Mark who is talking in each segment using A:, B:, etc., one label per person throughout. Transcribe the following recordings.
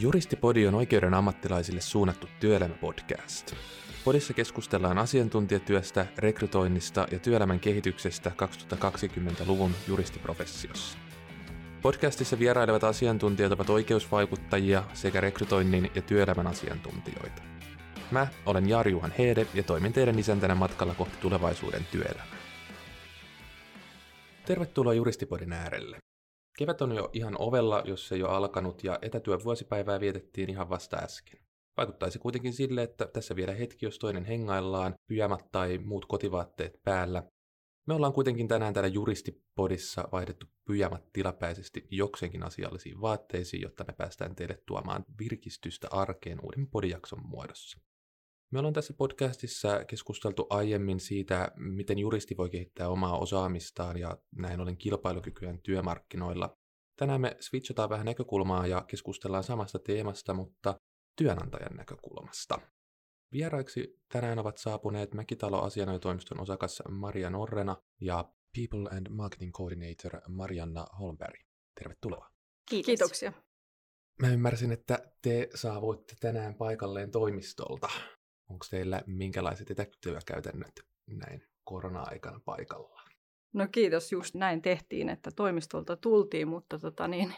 A: Juristipodi on oikeuden ammattilaisille suunnattu työelämäpodcast. Podissa keskustellaan asiantuntijatyöstä, rekrytoinnista ja työelämän kehityksestä 2020-luvun juristiprofessiossa. Podcastissa vierailevat asiantuntijat ovat oikeusvaikuttajia sekä rekrytoinnin ja työelämän asiantuntijoita. Mä olen Jari-Juhan Heede ja toimin teidän isäntänä matkalla kohti tulevaisuuden työelämää. Tervetuloa Juristipodin äärelle. Kevät on jo ihan ovella, jos ei jo alkanut, ja etätyövuosipäivää vietettiin ihan vasta äsken. Vaikuttaisi kuitenkin sille, että tässä vielä hetki, jos toinen hengaillaan, pyjamat tai muut kotivaatteet päällä. Me ollaan kuitenkin tänään täällä Juristipodissa vaihdettu pyjamat tilapäisesti jokseenkin asiallisiin vaatteisiin, jotta me päästään teille tuomaan virkistystä arkeen uuden podijakson muodossa. Me ollaan tässä podcastissa keskusteltu aiemmin siitä, miten juristi voi kehittää omaa osaamistaan ja näin ollen kilpailukykyään työmarkkinoilla. Tänään me switchataan vähän näkökulmaa ja keskustellaan samasta teemasta, mutta työnantajan näkökulmasta. Vieraiksi tänään ovat saapuneet Mäkitalo asianajotoimiston osakas Maria Norrena ja People and Marketing Coordinator Marianna Holmberg. Tervetuloa.
B: Kiitos. Kiitoksia.
A: Mä ymmärsin, että te saavuitte tänään paikalleen toimistolta. Onko teillä minkälaiset etätyökäytännöt näin korona-aikana paikalla?
B: No kiitos, just näin tehtiin, että toimistolta tultiin, mutta tota niin,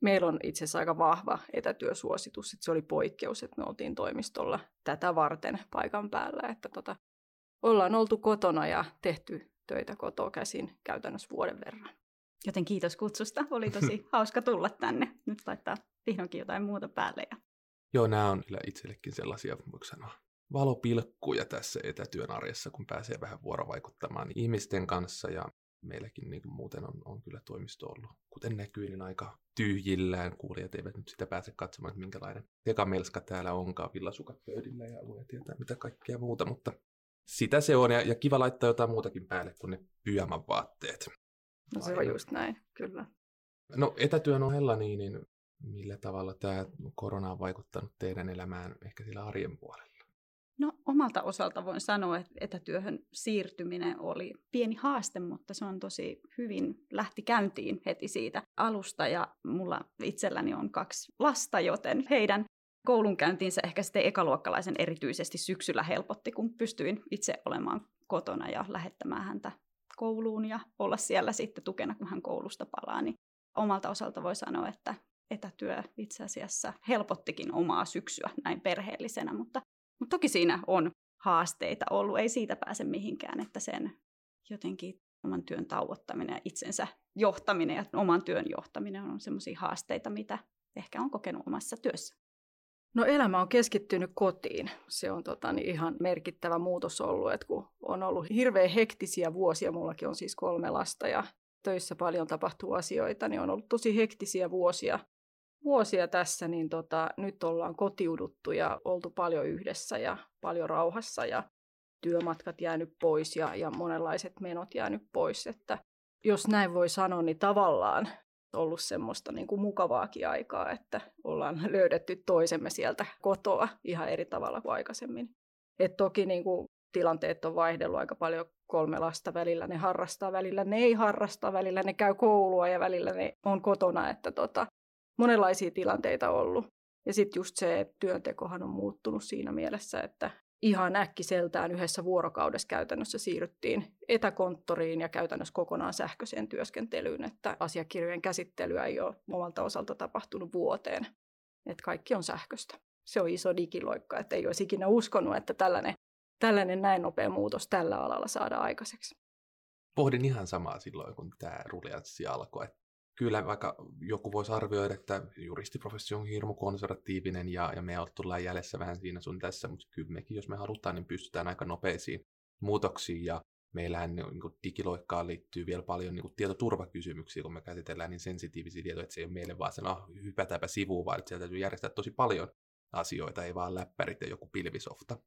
B: meillä on itse asiassa aika vahva etätyösuositus, että se oli poikkeus, että me oltiin toimistolla tätä varten paikan päällä, että tota, ollaan oltu kotona ja tehty töitä kotoa käsin käytännössä vuoden verran.
C: Joten kiitos kutsusta, oli tosi hauska tulla tänne. Nyt laittaa vihdoinkin jotain muuta päälle. Ja...
A: Joo, nämä on kyllä itsellekin sellaisia, voiko sanoa, valopilkkuja tässä etätyön arjessa, kun pääsee vähän vuorovaikuttamaan ihmisten kanssa ja meilläkin niin kuin muuten on, on kyllä toimisto ollut, kuten näkyy, niin aika tyhjillään. Kuulijat eivät nyt sitä pääse katsomaan, että minkälainen tekamelska täällä onkaan, villasukat pöydillä ja voi tietää mitä kaikkea muuta, mutta sitä se on ja, ja kiva laittaa jotain muutakin päälle kuin ne pyjaman vaatteet.
B: No se on just näin, kyllä.
A: No etätyön ohella niin, niin millä tavalla tämä korona on vaikuttanut teidän elämään ehkä sillä arjen puolella?
C: No omalta osalta voin sanoa, että etätyöhön siirtyminen oli pieni haaste, mutta se on tosi hyvin lähti käyntiin heti siitä alusta ja mulla itselläni on kaksi lasta, joten heidän koulunkäyntinsä ehkä sitten ekaluokkalaisen erityisesti syksyllä helpotti, kun pystyin itse olemaan kotona ja lähettämään häntä kouluun ja olla siellä sitten tukena, kun hän koulusta palaa. Niin omalta osalta voi sanoa, että etätyö itse asiassa helpottikin omaa syksyä näin perheellisenä, mutta mutta toki siinä on haasteita ollut, ei siitä pääse mihinkään, että sen jotenkin oman työn tauottaminen ja itsensä johtaminen ja oman työn johtaminen on sellaisia haasteita, mitä ehkä on kokenut omassa työssä.
B: No elämä on keskittynyt kotiin. Se on tota, niin ihan merkittävä muutos ollut, että kun on ollut hirveän hektisiä vuosia, mullakin on siis kolme lasta ja töissä paljon tapahtuu asioita, niin on ollut tosi hektisiä vuosia vuosia tässä, niin tota, nyt ollaan kotiuduttu ja oltu paljon yhdessä ja paljon rauhassa ja työmatkat jäänyt pois ja, ja monenlaiset menot jäänyt pois. Että jos näin voi sanoa, niin tavallaan ollut semmoista niin kuin mukavaakin aikaa, että ollaan löydetty toisemme sieltä kotoa ihan eri tavalla kuin aikaisemmin. Et toki niin kuin tilanteet on vaihdellut aika paljon kolme lasta välillä, ne harrastaa, välillä ne ei harrasta, välillä ne käy koulua ja välillä ne on kotona, että tota, monenlaisia tilanteita ollut. Ja sitten just se, että työntekohan on muuttunut siinä mielessä, että ihan äkkiseltään yhdessä vuorokaudessa käytännössä siirryttiin etäkonttoriin ja käytännössä kokonaan sähköiseen työskentelyyn, että asiakirjojen käsittelyä ei ole omalta osalta tapahtunut vuoteen. Että kaikki on sähköistä. Se on iso digiloikka, että ei olisi ikinä uskonut, että tällainen, tällainen näin nopea muutos tällä alalla saadaan aikaiseksi.
A: Pohdin ihan samaa silloin, kun tämä ruljanssi alkoi, että kyllä vaikka joku voisi arvioida, että juristiprofessio on hirmu konservatiivinen ja, ja me tullaan jäljessä vähän siinä sun tässä, mutta kyllä mekin, jos me halutaan, niin pystytään aika nopeisiin muutoksiin ja meillähän niin kuin digiloikkaan liittyy vielä paljon niin kuin tietoturvakysymyksiä, kun me käsitellään niin sensitiivisiä tietoja, että se ei ole meille vaan se, no hypätäänpä sivuun, vaan sieltä täytyy järjestää tosi paljon asioita, ei vaan läppärit ja joku pilvisofta.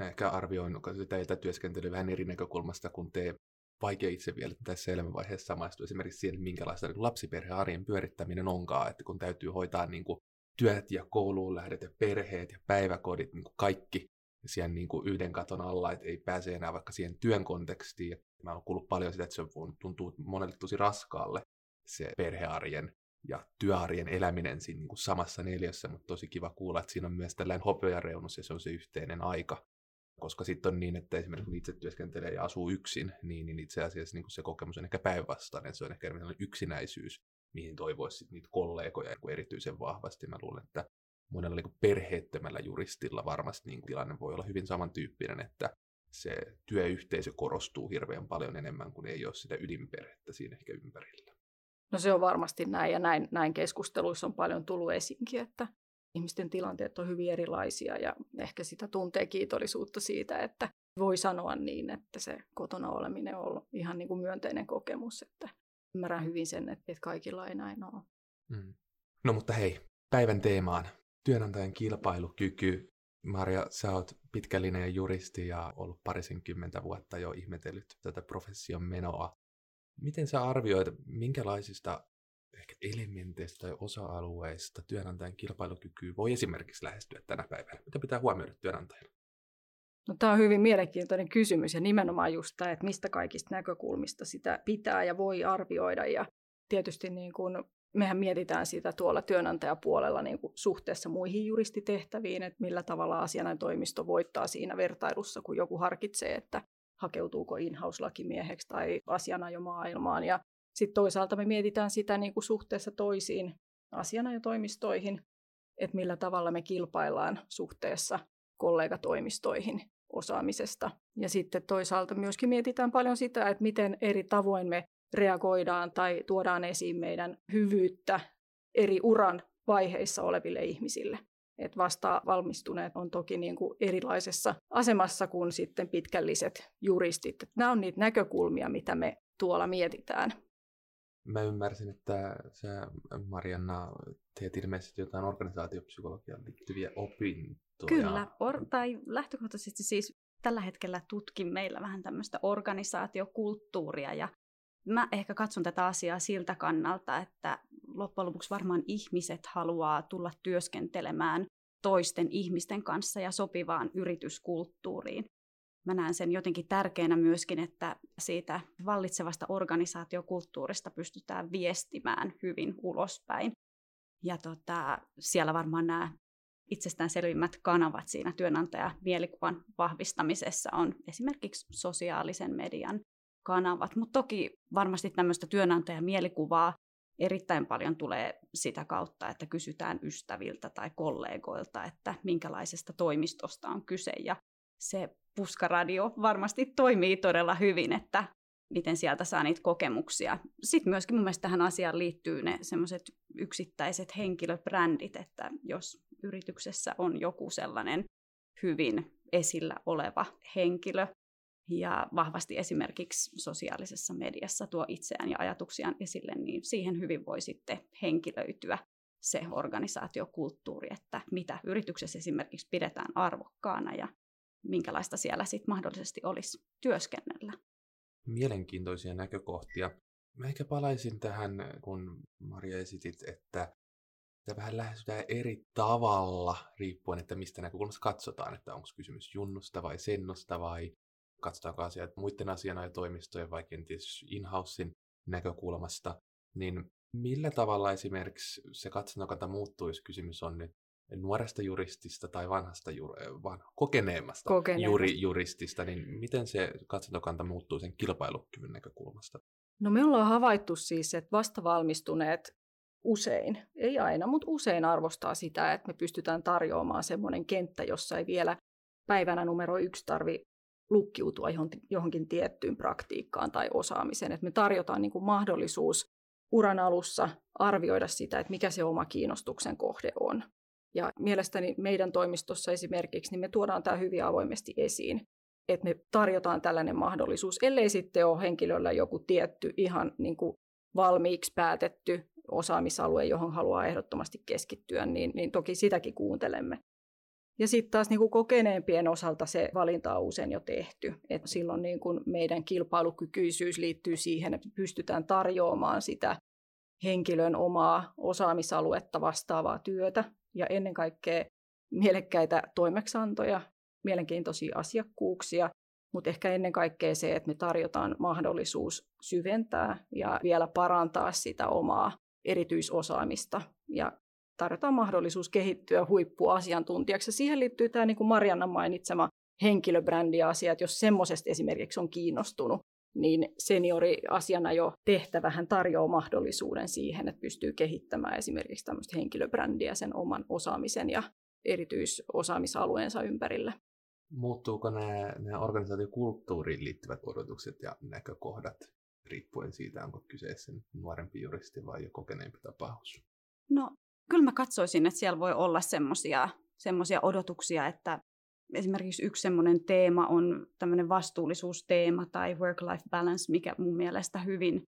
A: Ehkä arvioin sitä etätyöskentelyä vähän eri näkökulmasta, kun te vaikea itse vielä tässä elämänvaiheessa samaistua esimerkiksi siihen, minkälaista niin lapsiperhearjen pyörittäminen onkaan, että kun täytyy hoitaa niin kuin työt ja kouluun lähdet ja perheet ja päiväkodit, niin kuin kaikki siellä niin kuin yhden katon alla, että ei pääse enää vaikka siihen työn kontekstiin. Mä oon kuullut paljon sitä, että se tuntuu monelle tosi raskaalle se perhearjen ja työarjen eläminen siinä niin kuin samassa neljässä, mutta tosi kiva kuulla, että siinä on myös tällainen hopeareunus ja se on se yhteinen aika. Koska sitten on niin, että esimerkiksi kun itse työskentelee ja asuu yksin, niin, niin itse asiassa niin se kokemus on ehkä päinvastainen, se on ehkä yksinäisyys, mihin toivoisi niitä kollegoja niin erityisen vahvasti. Mä luulen, että monella niin perheettömällä juristilla varmasti niin tilanne voi olla hyvin samantyyppinen, että se työyhteisö korostuu hirveän paljon enemmän, kuin ei ole sitä ydinperhettä siinä ehkä ympärillä.
B: No se on varmasti näin, ja näin, näin keskusteluissa on paljon tullut esiinkin, että ihmisten tilanteet on hyvin erilaisia, ja ehkä sitä tuntee kiitollisuutta siitä, että voi sanoa niin, että se kotona oleminen on ollut ihan niin kuin myönteinen kokemus, että ymmärrän hyvin sen, että kaikilla ei näin ole.
A: Mm. No mutta hei, päivän teemaan. Työnantajan kilpailukyky. Maria, sä oot pitkällinen juristi ja ollut parisenkymmentä vuotta jo ihmetellyt tätä profession menoa. Miten sä arvioit, minkälaisista elementeistä tai osa-alueista työnantajan kilpailukykyä voi esimerkiksi lähestyä tänä päivänä? Mitä pitää huomioida työnantajana?
B: No, tämä on hyvin mielenkiintoinen kysymys ja nimenomaan just tämä, että mistä kaikista näkökulmista sitä pitää ja voi arvioida. Ja tietysti niin kuin mehän mietitään sitä tuolla työnantajapuolella niin kuin suhteessa muihin juristitehtäviin, että millä tavalla asianajotoimisto voittaa siinä vertailussa, kun joku harkitsee, että hakeutuuko in-house-lakimieheksi tai asianajomaailmaan. Ja sitten toisaalta me mietitään sitä niin kuin suhteessa toisiin asianajotoimistoihin, että millä tavalla me kilpaillaan suhteessa kollegatoimistoihin osaamisesta. Ja sitten toisaalta myöskin mietitään paljon sitä, että miten eri tavoin me reagoidaan tai tuodaan esiin meidän hyvyyttä eri uran vaiheissa oleville ihmisille. Et vasta valmistuneet on toki niin kuin erilaisessa asemassa kuin sitten pitkälliset juristit. Nämä on niitä näkökulmia, mitä me tuolla mietitään.
A: Mä ymmärsin, että sä, Marianna, teet ilmeisesti jotain organisaatiopsykologiaan liittyviä opintoja.
C: Kyllä, or- tai lähtökohtaisesti siis tällä hetkellä tutkin meillä vähän tämmöistä organisaatiokulttuuria ja mä ehkä katson tätä asiaa siltä kannalta, että loppujen lopuksi varmaan ihmiset haluaa tulla työskentelemään toisten ihmisten kanssa ja sopivaan yrityskulttuuriin. Mä näen sen jotenkin tärkeänä myöskin, että siitä vallitsevasta organisaatiokulttuurista pystytään viestimään hyvin ulospäin. Ja tota, siellä varmaan nämä itsestäänselvimmät kanavat siinä työnantajamielikuvan vahvistamisessa on esimerkiksi sosiaalisen median kanavat, mutta toki varmasti tämmöistä työnantajamielikuvaa erittäin paljon tulee sitä kautta, että kysytään ystäviltä tai kollegoilta, että minkälaisesta toimistosta on kyse. Ja se puskaradio varmasti toimii todella hyvin, että miten sieltä saa niitä kokemuksia. Sitten myöskin mun mielestä tähän asiaan liittyy ne semmoiset yksittäiset henkilöbrändit, että jos yrityksessä on joku sellainen hyvin esillä oleva henkilö, ja vahvasti esimerkiksi sosiaalisessa mediassa tuo itseään ja ajatuksiaan esille, niin siihen hyvin voi sitten henkilöityä se organisaatiokulttuuri, että mitä yrityksessä esimerkiksi pidetään arvokkaana ja minkälaista siellä sitten mahdollisesti olisi työskennellä.
A: Mielenkiintoisia näkökohtia. Mä ehkä palaisin tähän, kun Maria esitit, että sitä vähän lähestytään eri tavalla, riippuen, että mistä näkökulmasta katsotaan, että onko kysymys junnusta vai sennosta vai katsotaanko asiat muiden asianajotoimistojen vai kenties in-housein näkökulmasta, niin millä tavalla esimerkiksi se katsantokanta muuttuu, jos kysymys on nyt nuoresta juristista tai vanhasta jur- van, kokeneemmasta, kokeneemmasta. Juri, juristista, niin miten se katsantokanta muuttuu sen kilpailukyvyn näkökulmasta?
B: No me ollaan havaittu siis, että vastavalmistuneet usein, ei aina, mutta usein arvostaa sitä, että me pystytään tarjoamaan semmoinen kenttä, jossa ei vielä päivänä numero yksi tarvi lukkiutua johonkin tiettyyn praktiikkaan tai osaamiseen. Että me tarjotaan niin kuin mahdollisuus uran alussa arvioida sitä, että mikä se oma kiinnostuksen kohde on. Ja mielestäni meidän toimistossa esimerkiksi, niin me tuodaan tämä hyvin avoimesti esiin, että me tarjotaan tällainen mahdollisuus, ellei sitten ole henkilöllä joku tietty ihan niin kuin valmiiksi päätetty osaamisalue, johon haluaa ehdottomasti keskittyä, niin, niin toki sitäkin kuuntelemme. Ja sitten taas niin kuin kokeneempien osalta se valinta on usein jo tehty. Et silloin niin kuin meidän kilpailukykyisyys liittyy siihen, että pystytään tarjoamaan sitä henkilön omaa osaamisaluetta vastaavaa työtä ja ennen kaikkea mielekkäitä toimeksantoja, mielenkiintoisia asiakkuuksia, mutta ehkä ennen kaikkea se, että me tarjotaan mahdollisuus syventää ja vielä parantaa sitä omaa erityisosaamista ja tarjotaan mahdollisuus kehittyä huippuasiantuntijaksi. Ja siihen liittyy tämä niin kuin Marianna mainitsema henkilöbrändiasia, että jos semmoisesta esimerkiksi on kiinnostunut, niin senioriasiana jo tehtävähän tarjoaa mahdollisuuden siihen, että pystyy kehittämään esimerkiksi tämmöistä henkilöbrändiä sen oman osaamisen ja erityisosaamisalueensa ympärille.
A: Muuttuuko nämä, nämä organisaatiokulttuuriin liittyvät odotukset ja näkökohdat riippuen siitä, onko kyseessä nuorempi juristi vai jo kokeneempi tapaus?
C: No, kyllä mä katsoisin, että siellä voi olla semmoisia odotuksia, että esimerkiksi yksi semmoinen teema on tämmöinen vastuullisuusteema tai work-life balance, mikä mun mielestä hyvin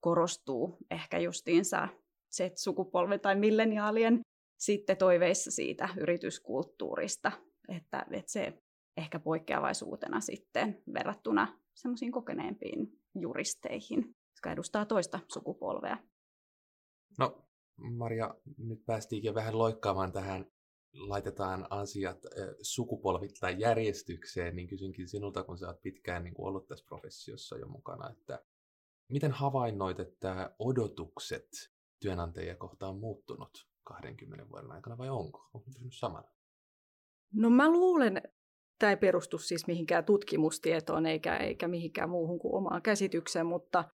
C: korostuu ehkä justiinsa Z-sukupolven tai milleniaalien sitten toiveissa siitä yrityskulttuurista, että, että se ehkä poikkeavaisuutena sitten verrattuna semmoisiin kokeneempiin juristeihin, jotka edustaa toista sukupolvea.
A: No, Maria, nyt päästiinkin vähän loikkaamaan tähän laitetaan asiat sukupolvittain järjestykseen, niin kysynkin sinulta, kun sä oot pitkään niin ollut tässä professiossa jo mukana, että miten havainnoit, että odotukset työnantajia kohtaan on muuttunut 20 vuoden aikana vai onko? Onko pysynyt samana?
B: No mä luulen, tämä ei perustu siis mihinkään tutkimustietoon eikä, eikä mihinkään muuhun kuin omaan käsitykseen, mutta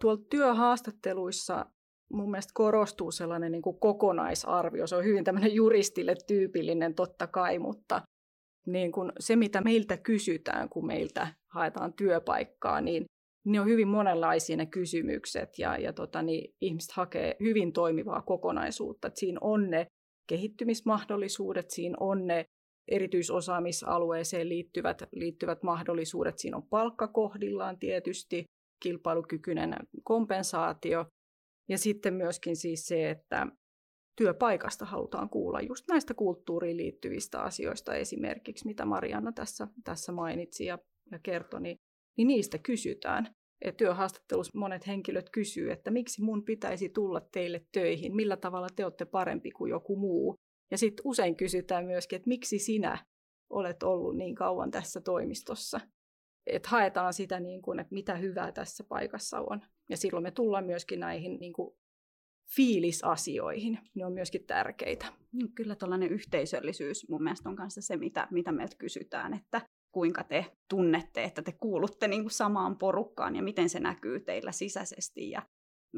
B: tuolla työhaastatteluissa mun mielestä korostuu sellainen niin kuin kokonaisarvio. Se on hyvin tämmöinen juristille tyypillinen totta kai, mutta niin kuin se, mitä meiltä kysytään, kun meiltä haetaan työpaikkaa, niin ne on hyvin monenlaisia ne kysymykset ja, ja tota, niin ihmiset hakee hyvin toimivaa kokonaisuutta. Et siinä on ne kehittymismahdollisuudet, siinä on ne erityisosaamisalueeseen liittyvät, liittyvät mahdollisuudet, siinä on palkkakohdillaan tietysti, kilpailukykyinen kompensaatio ja sitten myöskin siis se, että työpaikasta halutaan kuulla just näistä kulttuuriin liittyvistä asioista esimerkiksi, mitä Marianna tässä, tässä mainitsi ja, ja kertoi, niin, niin niistä kysytään. Et työhaastattelussa monet henkilöt kysyy, että miksi mun pitäisi tulla teille töihin, millä tavalla te olette parempi kuin joku muu. Ja sitten usein kysytään myöskin, että miksi sinä olet ollut niin kauan tässä toimistossa että haetaan sitä, niin kuin, että mitä hyvää tässä paikassa on. Ja silloin me tullaan myöskin näihin niin kuin, fiilisasioihin. Ne on myöskin tärkeitä.
C: Niin, kyllä tällainen yhteisöllisyys mun mielestä on kanssa se, mitä, mitä meiltä kysytään, että kuinka te tunnette, että te kuulutte niin kuin samaan porukkaan ja miten se näkyy teillä sisäisesti. Ja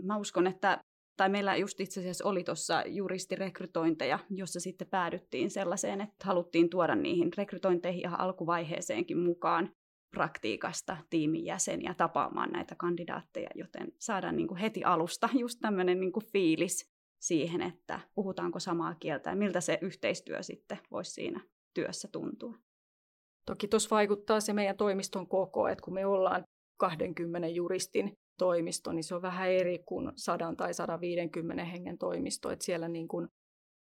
C: mä uskon, että tai meillä just itse asiassa oli tuossa juristirekrytointeja, jossa sitten päädyttiin sellaiseen, että haluttiin tuoda niihin rekrytointeihin ihan alkuvaiheeseenkin mukaan praktiikasta tiimin jäseniä tapaamaan näitä kandidaatteja, joten saadaan niin kuin heti alusta just tämmöinen niin kuin fiilis siihen, että puhutaanko samaa kieltä ja miltä se yhteistyö sitten voisi siinä työssä tuntua.
B: Toki tuossa vaikuttaa se meidän toimiston koko, että kun me ollaan 20 juristin toimisto, niin se on vähän eri kuin 100 tai 150 hengen toimisto, että siellä niin kuin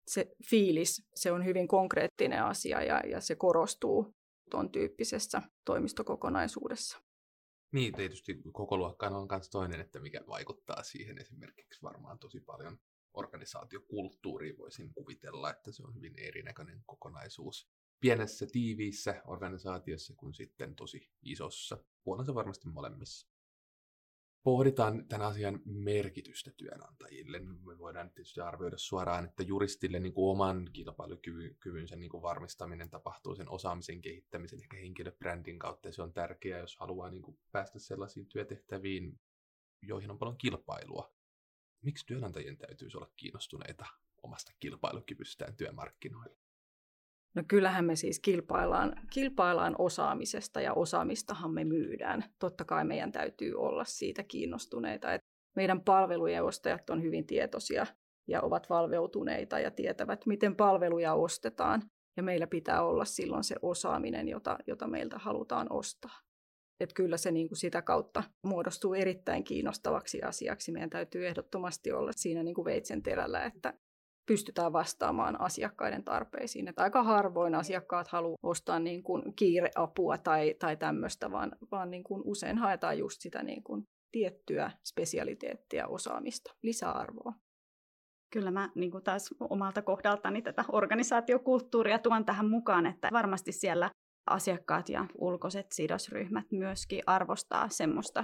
B: se fiilis, se on hyvin konkreettinen asia ja, ja se korostuu tuon tyyppisessä toimistokokonaisuudessa.
A: Niin, tietysti koko luokkaan on myös toinen, että mikä vaikuttaa siihen esimerkiksi varmaan tosi paljon organisaatiokulttuuriin voisin kuvitella, että se on hyvin erinäköinen kokonaisuus pienessä tiiviissä organisaatiossa kuin sitten tosi isossa. Se varmasti molemmissa pohditaan tämän asian merkitystä työnantajille, me voidaan tietysti arvioida suoraan, että juristille niin kuin oman kilpailukyvynsä niin kuin varmistaminen tapahtuu sen osaamisen kehittämisen, ehkä henkilöbrändin kautta, ja se on tärkeää, jos haluaa niin kuin päästä sellaisiin työtehtäviin, joihin on paljon kilpailua. Miksi työnantajien täytyisi olla kiinnostuneita omasta kilpailukyvystään työmarkkinoilla?
B: No kyllähän me siis kilpaillaan, kilpaillaan osaamisesta ja osaamistahan me myydään. Totta kai meidän täytyy olla siitä kiinnostuneita. Että meidän palvelujen ostajat on hyvin tietoisia ja ovat valveutuneita ja tietävät, miten palveluja ostetaan. Ja meillä pitää olla silloin se osaaminen, jota, jota meiltä halutaan ostaa. Että kyllä se niin kuin sitä kautta muodostuu erittäin kiinnostavaksi asiaksi. Meidän täytyy ehdottomasti olla siinä niin kuin veitsen terällä, että pystytään vastaamaan asiakkaiden tarpeisiin. Että aika harvoin asiakkaat haluaa ostaa niin kuin kiireapua tai, tai tämmöistä, vaan, vaan niin kuin usein haetaan just sitä niin kuin tiettyä spesialiteettia, osaamista, lisäarvoa.
C: Kyllä mä niin kuin taas omalta kohdaltani tätä organisaatiokulttuuria tuon tähän mukaan, että varmasti siellä asiakkaat ja ulkoiset sidosryhmät myöskin arvostaa semmoista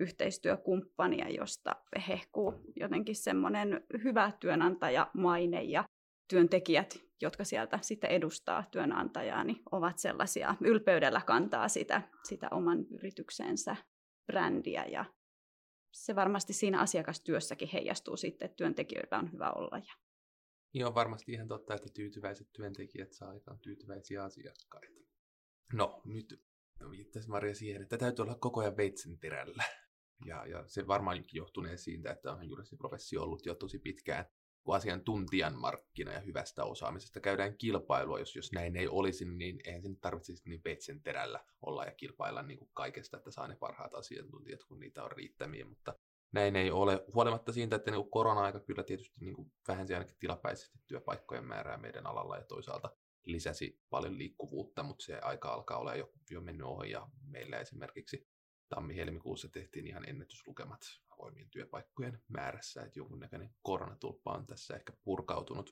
C: yhteistyökumppania, josta hehkuu jotenkin semmoinen hyvä työnantajamaine ja työntekijät, jotka sieltä sitten edustaa työnantajaa, niin ovat sellaisia, ylpeydellä kantaa sitä, sitä oman yrityksensä brändiä ja se varmasti siinä asiakastyössäkin heijastuu sitten, että työntekijöillä on hyvä olla. Ja...
A: Niin on varmasti ihan totta, että tyytyväiset työntekijät saa aikaan tyytyväisiä asiakkaita. No, nyt viittasi Maria siihen, että täytyy olla koko ajan veitsen terällä. Ja, ja se varmaankin johtunee siitä, että on juristiprofessio ollut jo tosi pitkään asiantuntijan markkina ja hyvästä osaamisesta käydään kilpailua. Jos, jos näin ei olisi, niin eihän sen tarvitsisi niin veitsen terällä olla ja kilpailla niin kuin kaikesta, että saa ne parhaat asiantuntijat, kun niitä on riittämiä. Mutta näin ei ole, huolimatta siitä, että niin korona-aika kyllä tietysti niin kuin vähensi ainakin tilapäisesti työpaikkojen määrää meidän alalla ja toisaalta lisäsi paljon liikkuvuutta, mutta se aika alkaa olla jo, jo mennyt ohi ja meillä esimerkiksi tammi-helmikuussa tehtiin ihan ennätyslukemat avoimien työpaikkojen määrässä, että jonkunnäköinen koronatulppa on tässä ehkä purkautunut.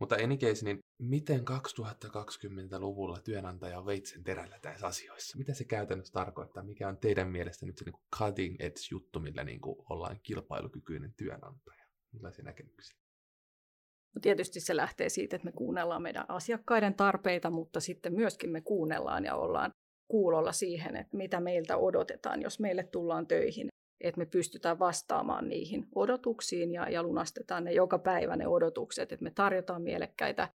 A: Mutta enikeisin, niin miten 2020-luvulla työnantaja on veitsen terällä tässä asioissa? Mitä se käytännössä tarkoittaa? Mikä on teidän mielestä nyt se niin cutting edge juttu, millä niin kuin ollaan kilpailukykyinen työnantaja? Millaisia näkemyksiä?
B: No tietysti se lähtee siitä, että me kuunnellaan meidän asiakkaiden tarpeita, mutta sitten myöskin me kuunnellaan ja ollaan kuulolla siihen, että mitä meiltä odotetaan, jos meille tullaan töihin, että me pystytään vastaamaan niihin odotuksiin ja, ja lunastetaan ne joka päivä ne odotukset, että me tarjotaan mielekkäitä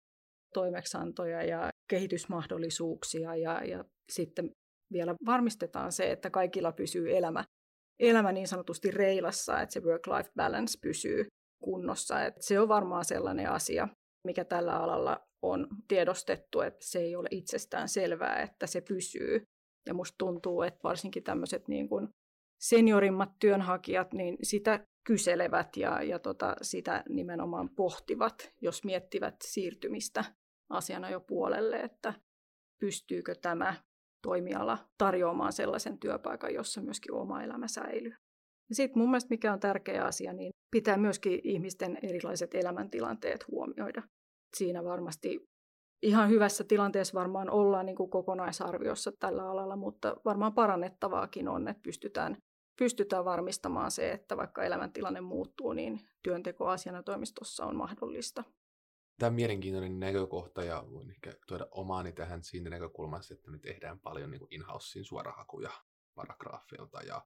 B: toimeksantoja ja kehitysmahdollisuuksia ja, ja sitten vielä varmistetaan se, että kaikilla pysyy elämä, elämä niin sanotusti reilassa, että se work-life balance pysyy kunnossa. Että se on varmaan sellainen asia, mikä tällä alalla on tiedostettu, että se ei ole itsestään selvää, että se pysyy. Ja musta tuntuu, että varsinkin tämmöiset niin kuin seniorimmat työnhakijat niin sitä kyselevät ja, ja tota, sitä nimenomaan pohtivat, jos miettivät siirtymistä asiana jo puolelle, että pystyykö tämä toimiala tarjoamaan sellaisen työpaikan, jossa myöskin oma elämä säilyy. Sitten mun mielestä mikä on tärkeä asia, niin pitää myöskin ihmisten erilaiset elämäntilanteet huomioida. Siinä varmasti ihan hyvässä tilanteessa varmaan ollaan niin kuin kokonaisarviossa tällä alalla, mutta varmaan parannettavaakin on, että pystytään, pystytään varmistamaan se, että vaikka elämäntilanne muuttuu, niin työnteko asiana toimistossa on mahdollista.
A: Tämä on mielenkiintoinen näkökohta ja voin ehkä tuoda omaani tähän siinä näkökulmassa, että me tehdään paljon niin in-housein suorahakuja paragraafeilta ja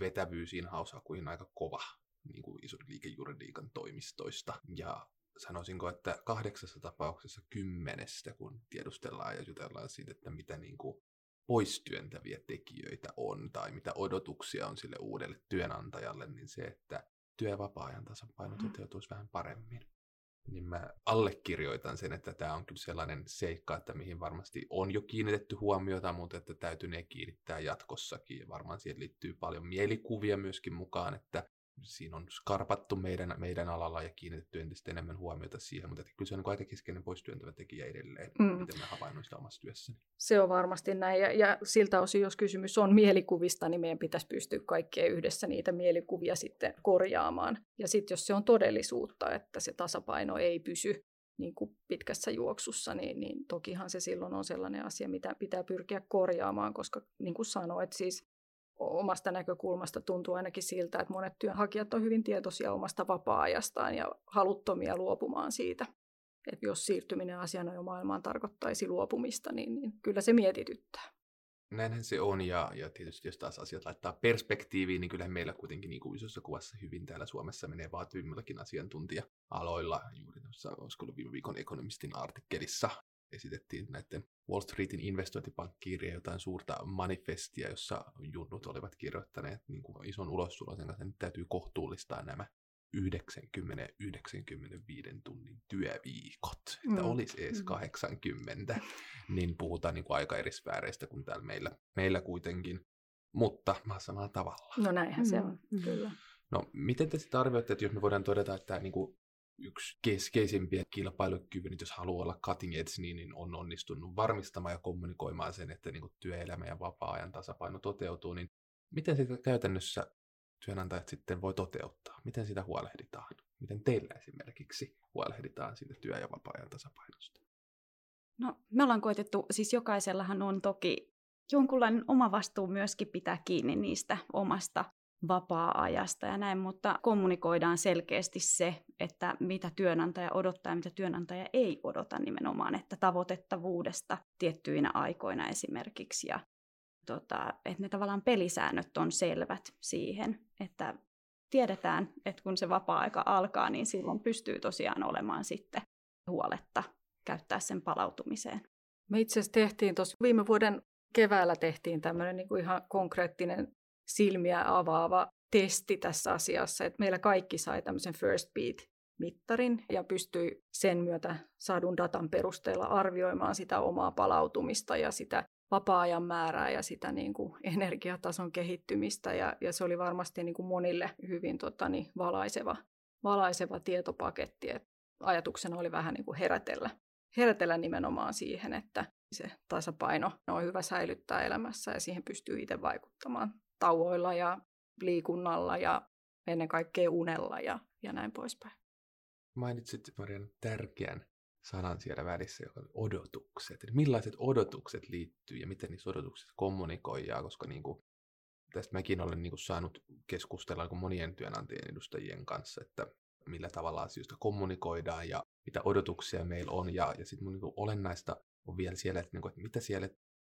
A: vetävyys in-house-hakuihin aika kova niin kuin ison liikejuridiikan toimistoista. Ja sanoisinko, että kahdeksassa tapauksessa kymmenestä, kun tiedustellaan ja jutellaan siitä, että mitä niin kuin poistyöntäviä tekijöitä on tai mitä odotuksia on sille uudelle työnantajalle, niin se, että työ- ja vapaa-ajan tasapaino mm. toteutuisi vähän paremmin. Niin mä allekirjoitan sen, että tämä on kyllä sellainen seikka, että mihin varmasti on jo kiinnitetty huomiota, mutta että täytyy ne kiinnittää jatkossakin. Ja varmaan siihen liittyy paljon mielikuvia myöskin mukaan, että siinä on skarpattu meidän, meidän alalla ja kiinnitetty entistä enemmän huomiota siihen, mutta kyllä se on niin aika keskeinen poistyöntävä tekijä edelleen, mm. miten mä havainnoin sitä omassa työssäni.
B: Se on varmasti näin, ja, ja siltä osin, jos kysymys on mielikuvista, niin meidän pitäisi pystyä kaikkien yhdessä niitä mielikuvia sitten korjaamaan. Ja sitten jos se on todellisuutta, että se tasapaino ei pysy niin kuin pitkässä juoksussa, niin, niin tokihan se silloin on sellainen asia, mitä pitää pyrkiä korjaamaan, koska niin kuin sanoit, siis omasta näkökulmasta tuntuu ainakin siltä, että monet työnhakijat on hyvin tietoisia omasta vapaa-ajastaan ja haluttomia luopumaan siitä. Että jos siirtyminen asiana jo maailmaan tarkoittaisi luopumista, niin, niin kyllä se mietityttää.
A: Näinhän se on, ja, ja tietysti jos taas asiat laittaa perspektiiviin, niin kyllä meillä kuitenkin niin kuin isossa kuvassa hyvin täällä Suomessa menee vaativimmillakin asiantuntija-aloilla. Juuri tuossa, olisiko ollut viime viikon ekonomistin artikkelissa, esitettiin näiden Wall Streetin investointipankkiirien jotain suurta manifestia, jossa junnut olivat kirjoittaneet niin kuin ison ulostulon sen kanssa, että nyt täytyy kohtuullistaa nämä 90-95 tunnin työviikot, että mm. olisi edes 80, mm. niin puhutaan niin kuin aika eri sfääreistä kuin täällä meillä, meillä kuitenkin, mutta samalla tavalla.
B: No näinhän mm. se on, mm. kyllä.
A: No miten te sitten arvioitte, että jos me voidaan todeta, että niin kuin yksi keskeisimpiä kilpailukyvyn, jos haluaa olla cutting edge, niin, niin on onnistunut varmistamaan ja kommunikoimaan sen, että niin työelämä ja vapaa-ajan tasapaino toteutuu, niin miten sitä käytännössä työnantajat sitten voi toteuttaa? Miten sitä huolehditaan? Miten teillä esimerkiksi huolehditaan siitä työ- ja vapaa-ajan tasapainosta?
C: No, me ollaan koetettu, siis jokaisellahan on toki jonkunlainen oma vastuu myöskin pitää kiinni niistä omasta vapaa-ajasta ja näin, mutta kommunikoidaan selkeästi se, että mitä työnantaja odottaa ja mitä työnantaja ei odota nimenomaan, että tavoitettavuudesta tiettyinä aikoina esimerkiksi ja tota, että ne tavallaan pelisäännöt on selvät siihen, että tiedetään, että kun se vapaa-aika alkaa, niin silloin pystyy tosiaan olemaan sitten huoletta käyttää sen palautumiseen.
B: Me itse asiassa tehtiin tuossa viime vuoden keväällä tehtiin tämmöinen niin kuin ihan konkreettinen silmiä avaava testi tässä asiassa, että meillä kaikki sai tämmöisen First Beat-mittarin ja pystyi sen myötä saadun datan perusteella arvioimaan sitä omaa palautumista ja sitä vapaa-ajan määrää ja sitä niin kuin energiatason kehittymistä ja, ja se oli varmasti niin kuin monille hyvin tota, niin, valaiseva, valaiseva tietopaketti. Et ajatuksena oli vähän niin kuin herätellä, herätellä nimenomaan siihen, että se tasapaino on hyvä säilyttää elämässä ja siihen pystyy itse vaikuttamaan tauoilla ja liikunnalla ja ennen kaikkea unella ja, ja näin poispäin.
A: Mainitsit Marian tärkeän sanan siellä välissä, joka on odotukset. Eli millaiset odotukset liittyy ja miten niissä odotuksissa kommunikoidaan, koska niin kuin, tästä mäkin olen niin kuin saanut keskustella niin monien työnantajien edustajien kanssa, että millä tavalla asioista kommunikoidaan ja mitä odotuksia meillä on. Ja, ja sitten niin olennaista on vielä siellä, että, niin kuin, että mitä siellä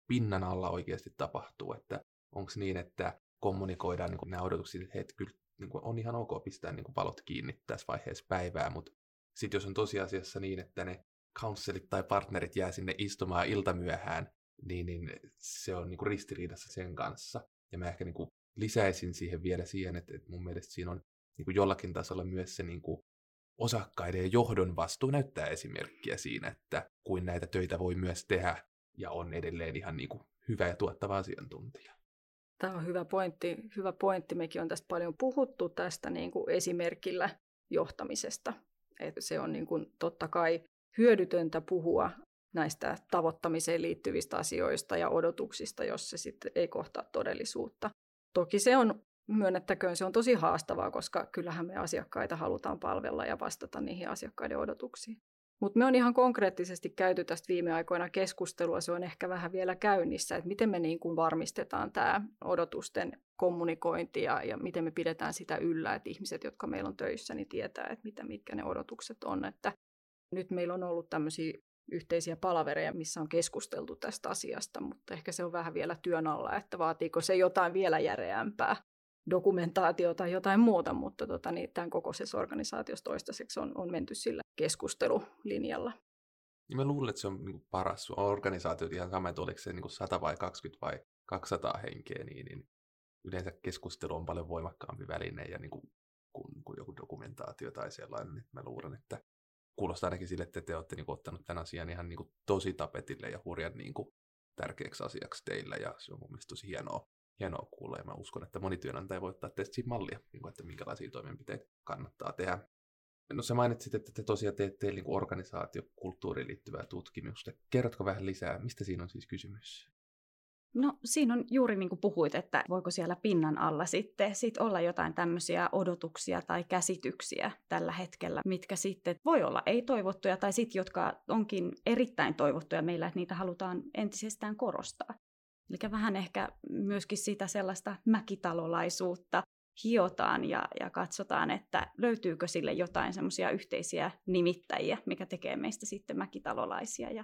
A: pinnan alla oikeasti tapahtuu, että onko niin, että kommunikoidaan niin nämä odotukset, että, kyllä niin kuin on ihan ok pistää niin kuin kiinni tässä vaiheessa päivää, mutta sitten jos on tosiasiassa niin, että ne counselit tai partnerit jää sinne istumaan iltamyöhään, niin, niin se on niin kuin ristiriidassa sen kanssa. Ja mä ehkä niin kuin lisäisin siihen vielä siihen, että, että mun mielestä siinä on niin kuin jollakin tasolla myös se niin kuin osakkaiden ja johdon vastuu näyttää esimerkkiä siinä, että kuin näitä töitä voi myös tehdä ja on edelleen ihan niin kuin hyvä ja tuottava asiantuntija.
B: Tämä on hyvä pointti. Hyvä pointti. Mekin on tästä paljon puhuttu tästä niin kuin esimerkillä johtamisesta. Että se on niin kuin totta kai hyödytöntä puhua näistä tavoittamiseen liittyvistä asioista ja odotuksista, jos se sitten ei kohtaa todellisuutta. Toki se on, myönnettäköön, se on tosi haastavaa, koska kyllähän me asiakkaita halutaan palvella ja vastata niihin asiakkaiden odotuksiin. Mutta me on ihan konkreettisesti käyty tästä viime aikoina keskustelua, se on ehkä vähän vielä käynnissä, että miten me niin kuin varmistetaan tämä odotusten kommunikointi ja, ja miten me pidetään sitä yllä, että ihmiset, jotka meillä on töissä, niin tietää, että mitä, mitkä ne odotukset on. Että nyt meillä on ollut tämmöisiä yhteisiä palavereja, missä on keskusteltu tästä asiasta, mutta ehkä se on vähän vielä työn alla, että vaatiiko se jotain vielä järeämpää dokumentaatio tai jotain muuta, mutta tota, niin tämän kokoisessa organisaatiossa toistaiseksi on, on menty sillä keskustelulinjalla.
A: Ja mä luulen, että se on niin paras. Organisaatiot ihan sama, että oliko se niin 100 vai 20 vai 200 henkeä, niin, niin yleensä keskustelu on paljon voimakkaampi väline ja niin kuin, kuin, kuin joku dokumentaatio tai sellainen. Että mä luulen, että kuulostaa ainakin sille, että te olette niin kuin, ottanut tämän asian ihan niin kuin, tosi tapetille ja hurjan niin kuin, tärkeäksi asiaksi teillä ja se on mun mielestä tosi hienoa hienoa kuulla ja mä uskon, että moni työnantaja voi ottaa teistä siitä mallia, niin kuin, että minkälaisia toimenpiteitä kannattaa tehdä. No sä mainitsit, että te tosiaan teette niin organisaatiokulttuuriin liittyvää tutkimusta. Kerrotko vähän lisää, mistä siinä on siis kysymys?
C: No siinä on juuri niin kuin puhuit, että voiko siellä pinnan alla sitten sit olla jotain tämmöisiä odotuksia tai käsityksiä tällä hetkellä, mitkä sitten voi olla ei-toivottuja tai sitten jotka onkin erittäin toivottuja meillä, että niitä halutaan entisestään korostaa. Eli vähän ehkä myöskin sitä sellaista mäkitalolaisuutta hiotaan ja, ja katsotaan, että löytyykö sille jotain semmoisia yhteisiä nimittäjiä, mikä tekee meistä sitten mäkitalolaisia. Ja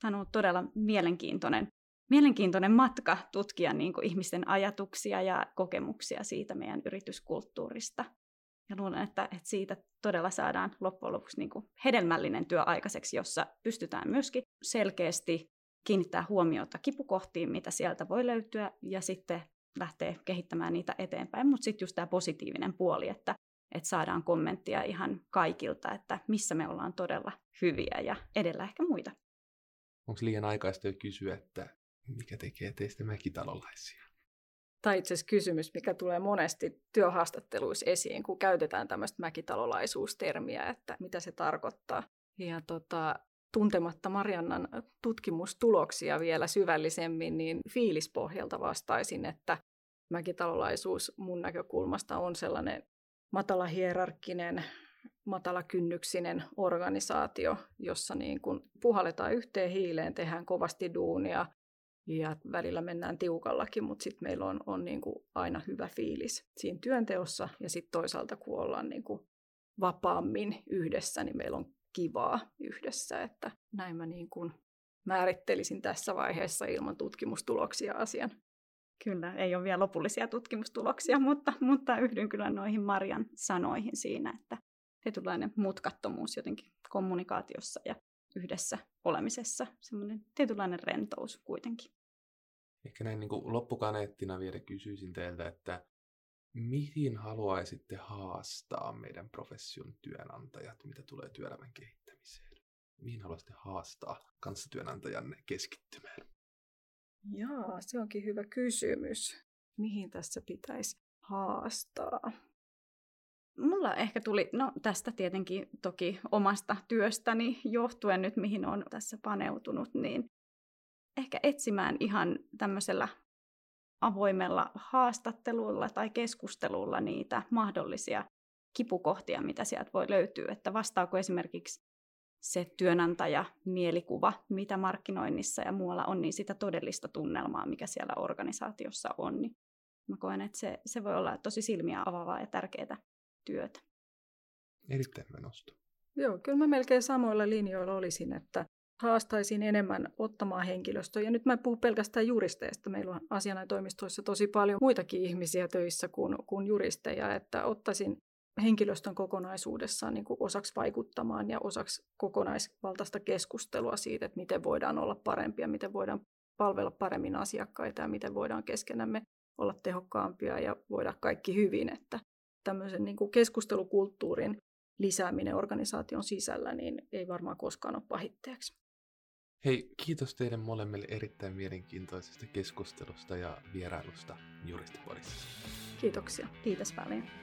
C: tämä on ollut todella mielenkiintoinen, mielenkiintoinen matka tutkia niin kuin ihmisten ajatuksia ja kokemuksia siitä meidän yrityskulttuurista. Ja luulen, että, että siitä todella saadaan loppujen lopuksi niin kuin hedelmällinen työ aikaiseksi, jossa pystytään myöskin selkeästi kiinnittää huomiota kipukohtiin, mitä sieltä voi löytyä, ja sitten lähteä kehittämään niitä eteenpäin. Mutta sitten just tämä positiivinen puoli, että, että saadaan kommenttia ihan kaikilta, että missä me ollaan todella hyviä ja edellä ehkä muita.
A: Onko liian aikaista jo kysyä, että mikä tekee teistä mäkitalolaisia?
B: Tai itse asiassa kysymys, mikä tulee monesti työhaastatteluissa esiin, kun käytetään tämmöistä mäkitalolaisuustermiä, että mitä se tarkoittaa. Ja tota, tuntematta Mariannan tutkimustuloksia vielä syvällisemmin, niin fiilispohjalta vastaisin, että mäkitalolaisuus mun näkökulmasta on sellainen matala hierarkkinen, matala kynnyksinen organisaatio, jossa niin kun puhalletaan yhteen hiileen, tehdään kovasti duunia, ja välillä mennään tiukallakin, mutta sitten meillä on, on niin kuin aina hyvä fiilis siinä työnteossa ja sitten toisaalta kun ollaan niin kuin vapaammin yhdessä, niin meillä on kivaa yhdessä, että näin mä niin kuin määrittelisin tässä vaiheessa ilman tutkimustuloksia asian.
C: Kyllä, ei ole vielä lopullisia tutkimustuloksia, mutta, mutta yhdyn kyllä noihin Marian sanoihin siinä, että tietynlainen mutkattomuus jotenkin kommunikaatiossa ja yhdessä olemisessa, semmoinen tietynlainen rentous kuitenkin.
A: Ehkä näin niin kuin loppukaneettina vielä kysyisin teiltä, että mihin haluaisitte haastaa meidän profession työnantajat, mitä tulee työelämän kehittämiseen? Mihin haluaisitte haastaa kanssatyönantajanne keskittymään?
B: Jaa, se onkin hyvä kysymys. Mihin tässä pitäisi haastaa?
C: Mulla ehkä tuli, no tästä tietenkin toki omasta työstäni johtuen nyt, mihin on tässä paneutunut, niin ehkä etsimään ihan tämmöisellä avoimella haastattelulla tai keskustelulla niitä mahdollisia kipukohtia, mitä sieltä voi löytyä, että vastaako esimerkiksi se työnantaja mielikuva, mitä markkinoinnissa ja muualla on, niin sitä todellista tunnelmaa, mikä siellä organisaatiossa on. Niin mä koen, että se, se voi olla tosi silmiä avaavaa ja tärkeää työtä.
A: Erittäin hyvä nosto.
B: Joo, kyllä mä melkein samoilla linjoilla olisin, että haastaisin enemmän ottamaan henkilöstöä. Ja nyt mä en puhu pelkästään juristeista. Meillä on asianaitoimistoissa tosi paljon muitakin ihmisiä töissä kuin, kuin juristeja, että ottaisin henkilöstön kokonaisuudessaan niin osaksi vaikuttamaan ja osaksi kokonaisvaltaista keskustelua siitä, että miten voidaan olla parempia, miten voidaan palvella paremmin asiakkaita ja miten voidaan keskenämme olla tehokkaampia ja voida kaikki hyvin. Että tämmöisen niin keskustelukulttuurin lisääminen organisaation sisällä niin ei varmaan koskaan ole pahitteeksi.
A: Hei, kiitos teille molemmille erittäin mielenkiintoisesta keskustelusta ja vierailusta Juristipodissa.
B: Kiitoksia.
C: Kiitos paljon.